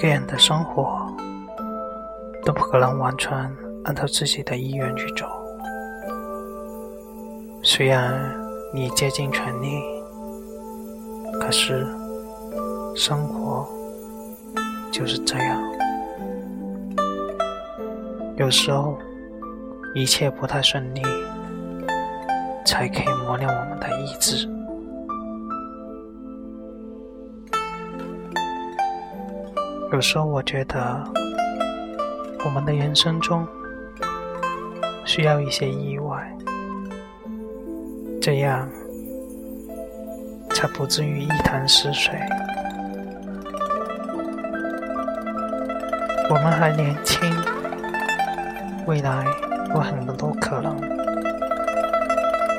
一个人的生活都不可能完全按照自己的意愿去走。虽然你竭尽全力，可是生活就是这样。有时候一切不太顺利，才可以磨练我们的意志。有时候我觉得，我们的人生中需要一些意外，这样才不至于一潭死水。我们还年轻，未来有很多可能，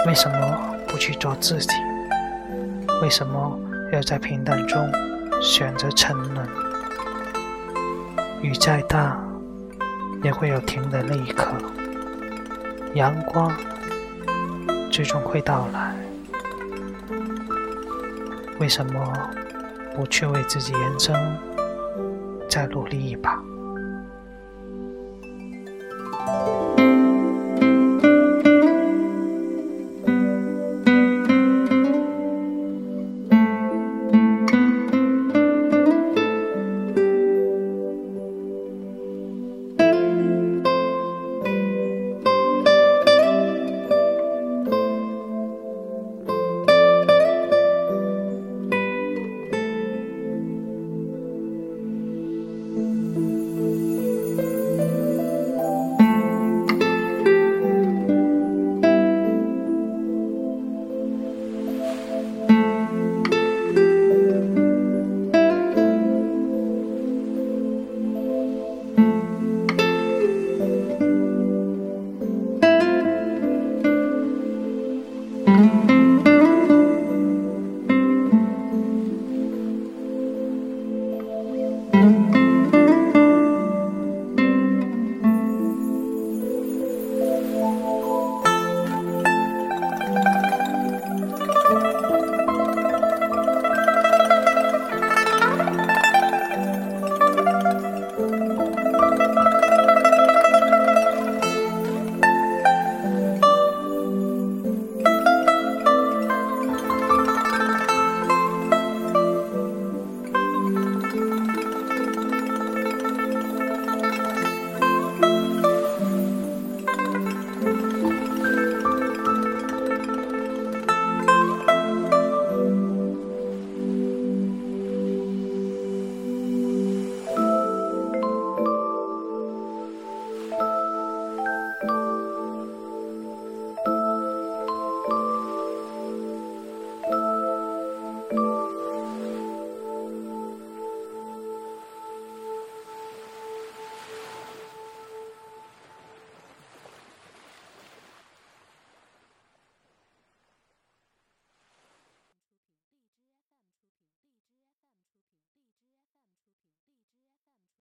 为什么不去做自己？为什么要在平淡中选择沉沦？雨再大，也会有停的那一刻。阳光最终会到来。为什么不去为自己人生再努力一把？